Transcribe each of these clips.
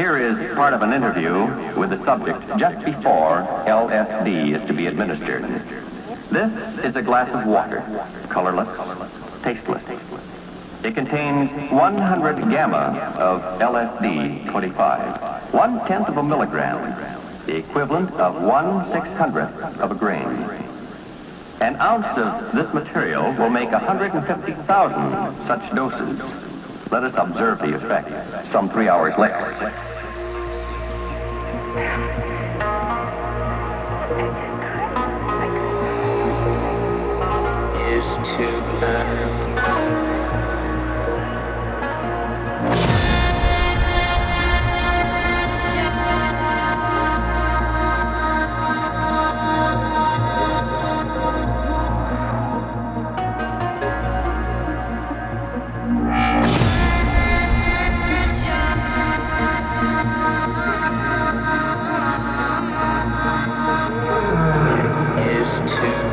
Here is part of an interview with the subject just before LSD is to be administered. This is a glass of water, colorless, tasteless. It contains 100 gamma of LSD 25, one tenth of a milligram, the equivalent of one six hundredth of a grain. An ounce of this material will make 150,000 such doses. Let us observe the effect some three hours later. Is to learn. To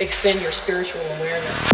expand your spiritual awareness.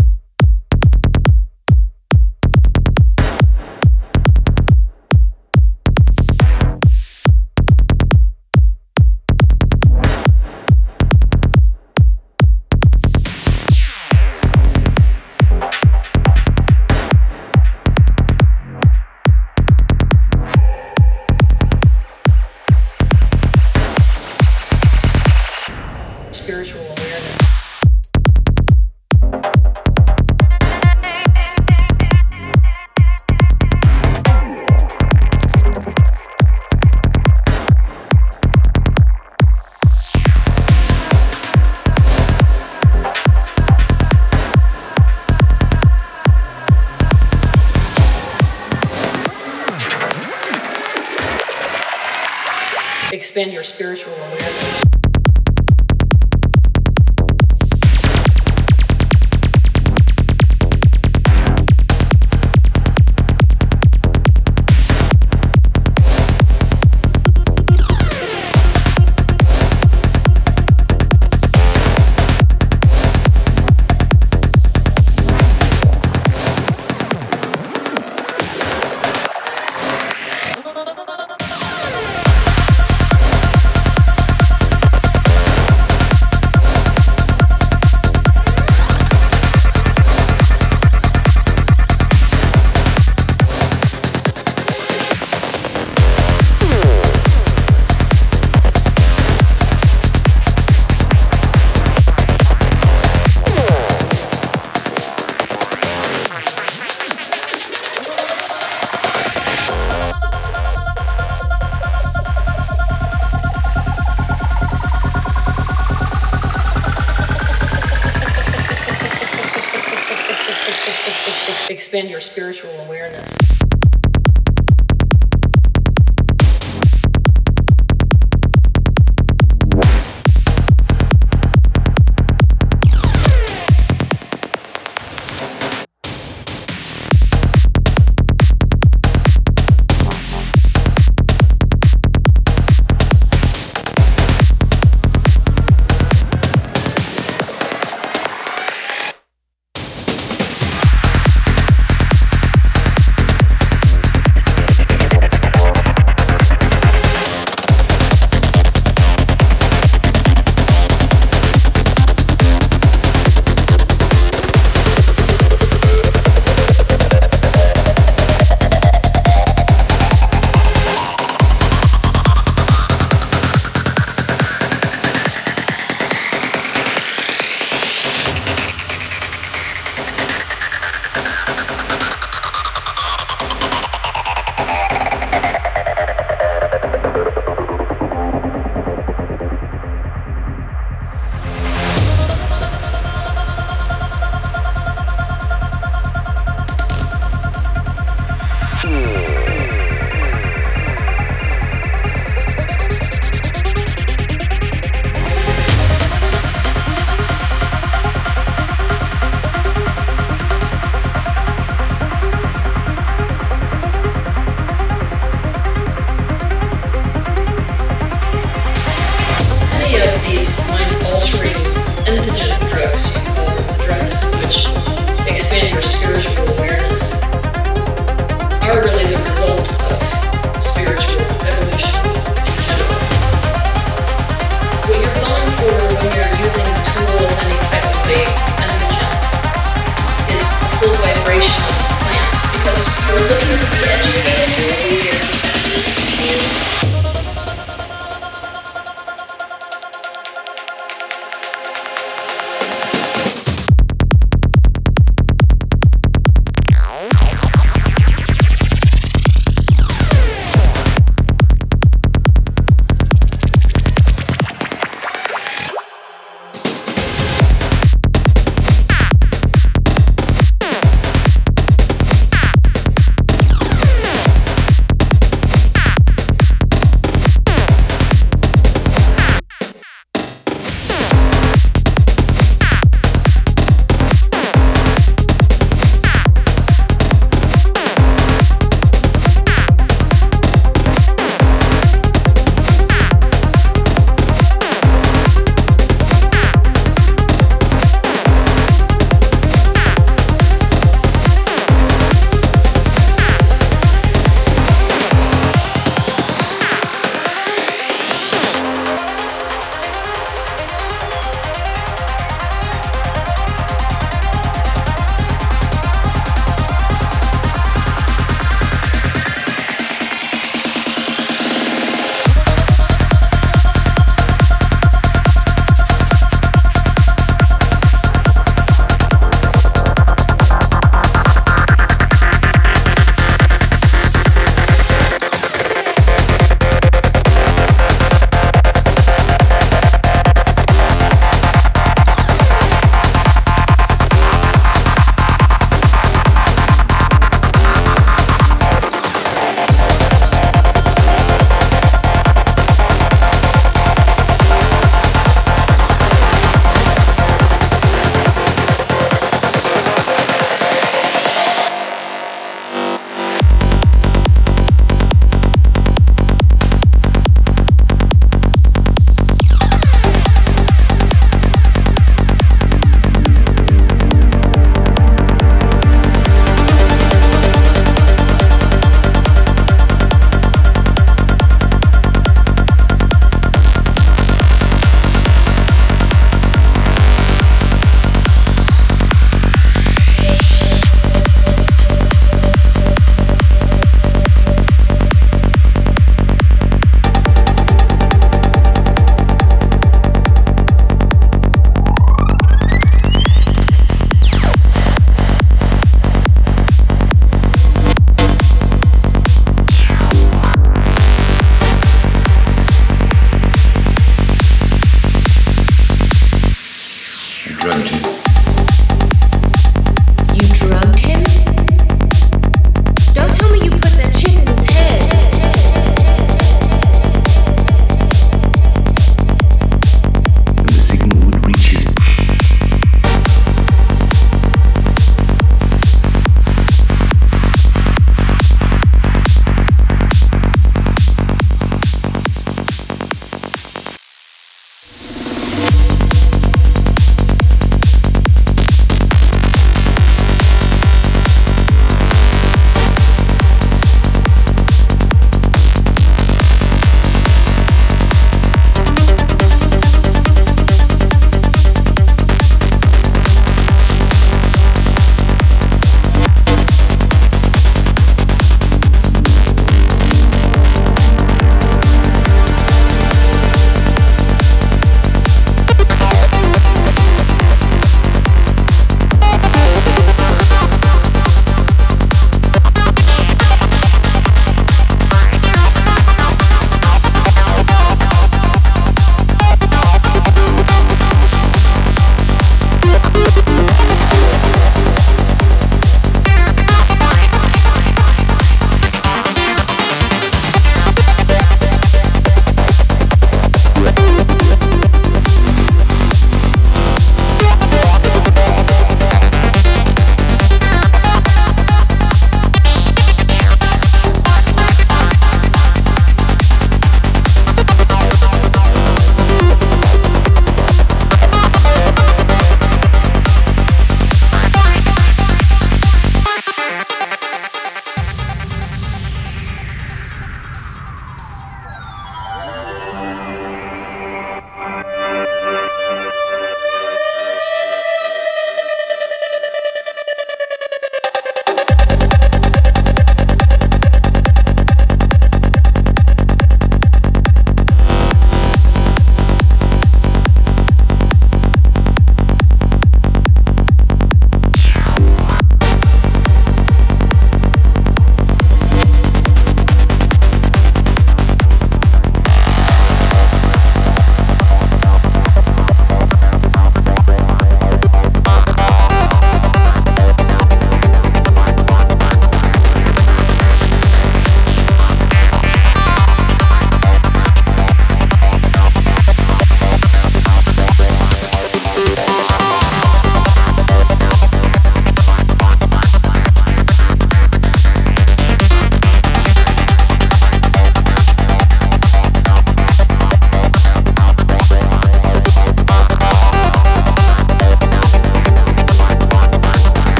expand your spiritual your spiritual awareness.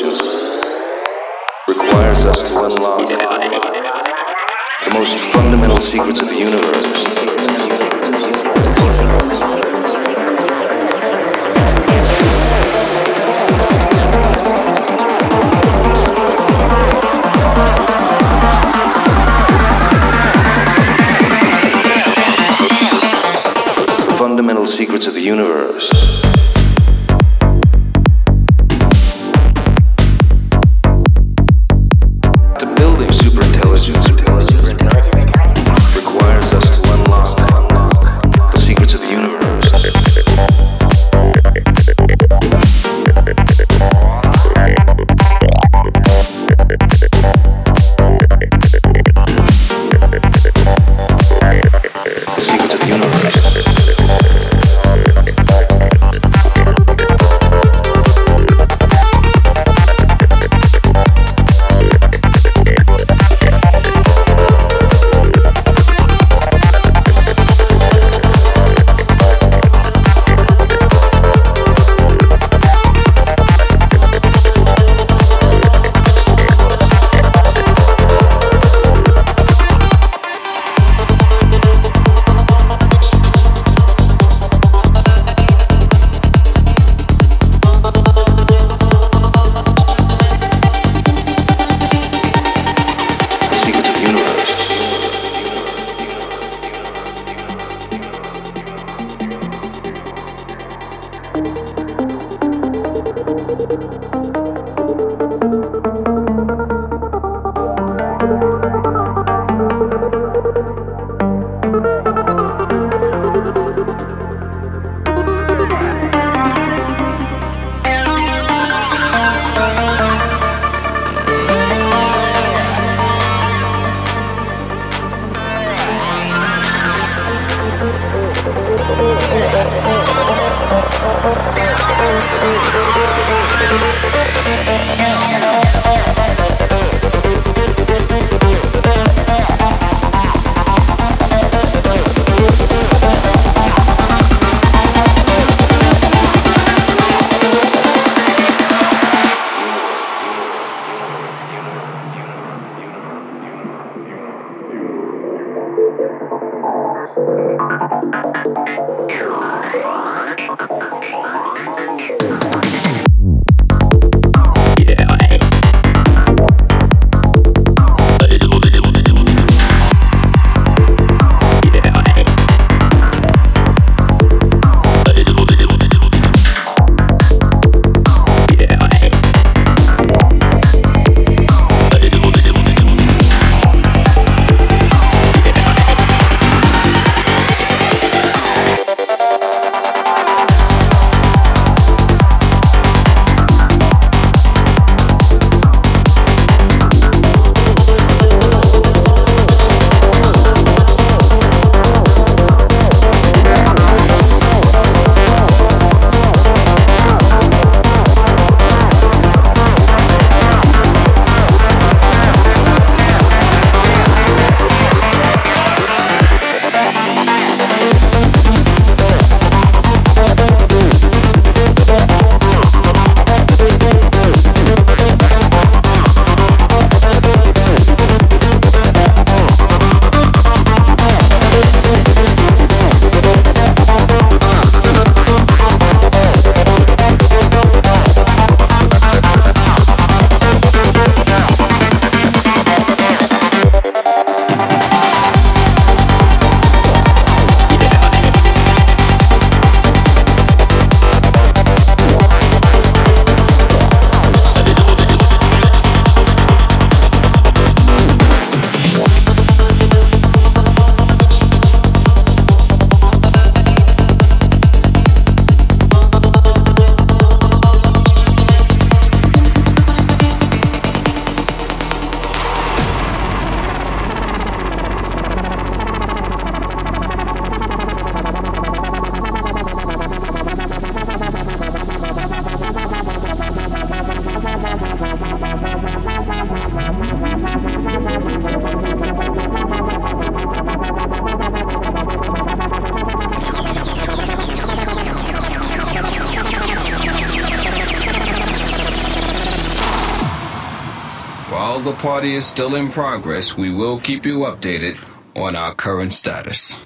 Superintelligence requires us to unlock the most fundamental secrets of the universe. Fundamental secrets of the universe. party is still in progress, we will keep you updated on our current status.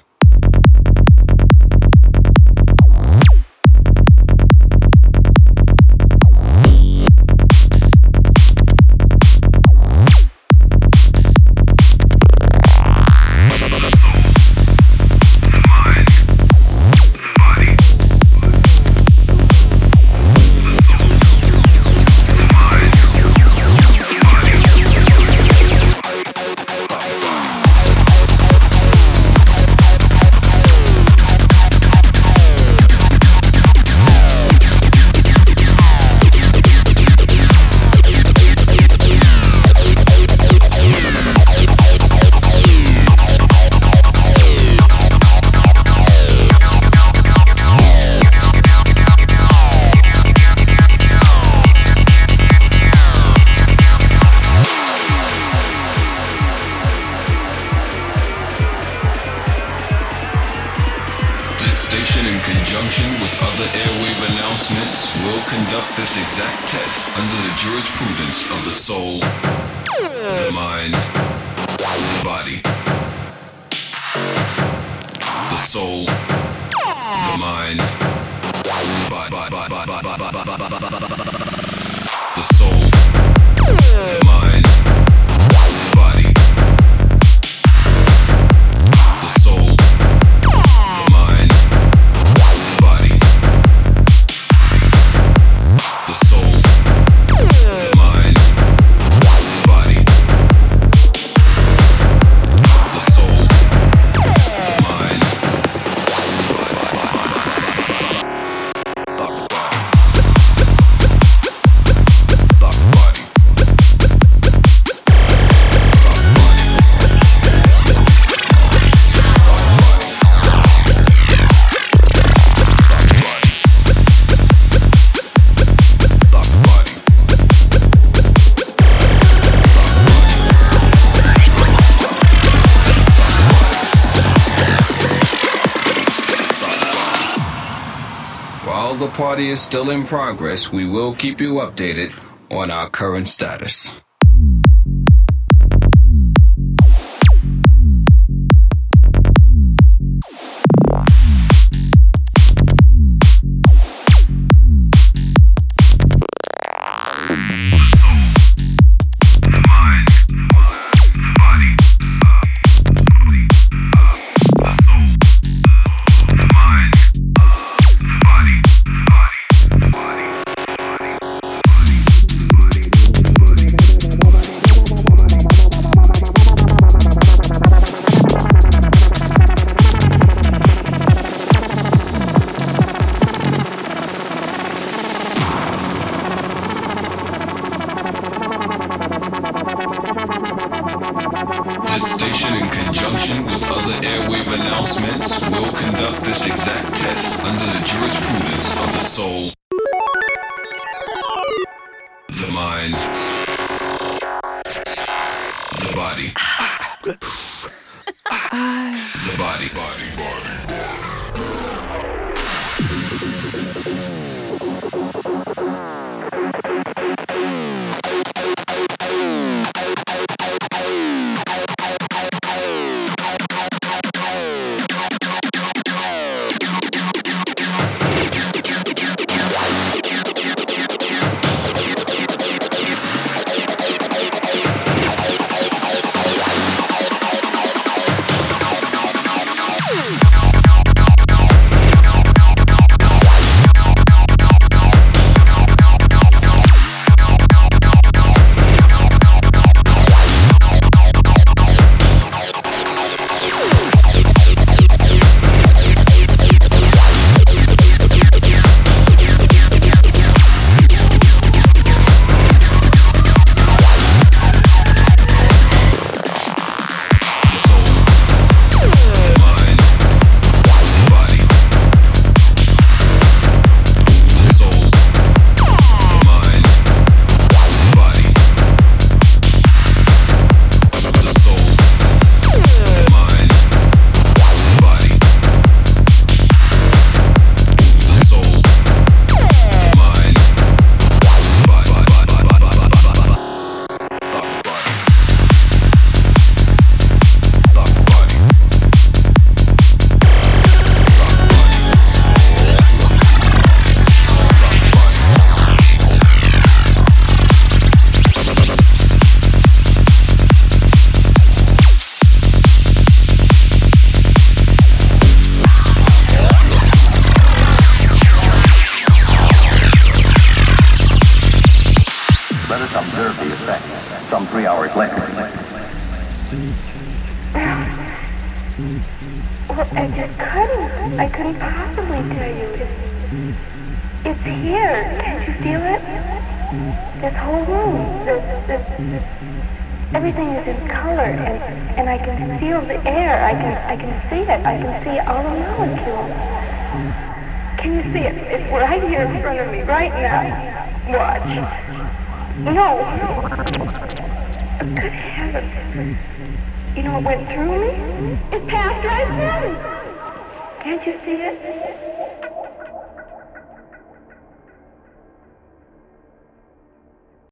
is still in progress, we will keep you updated on our current status.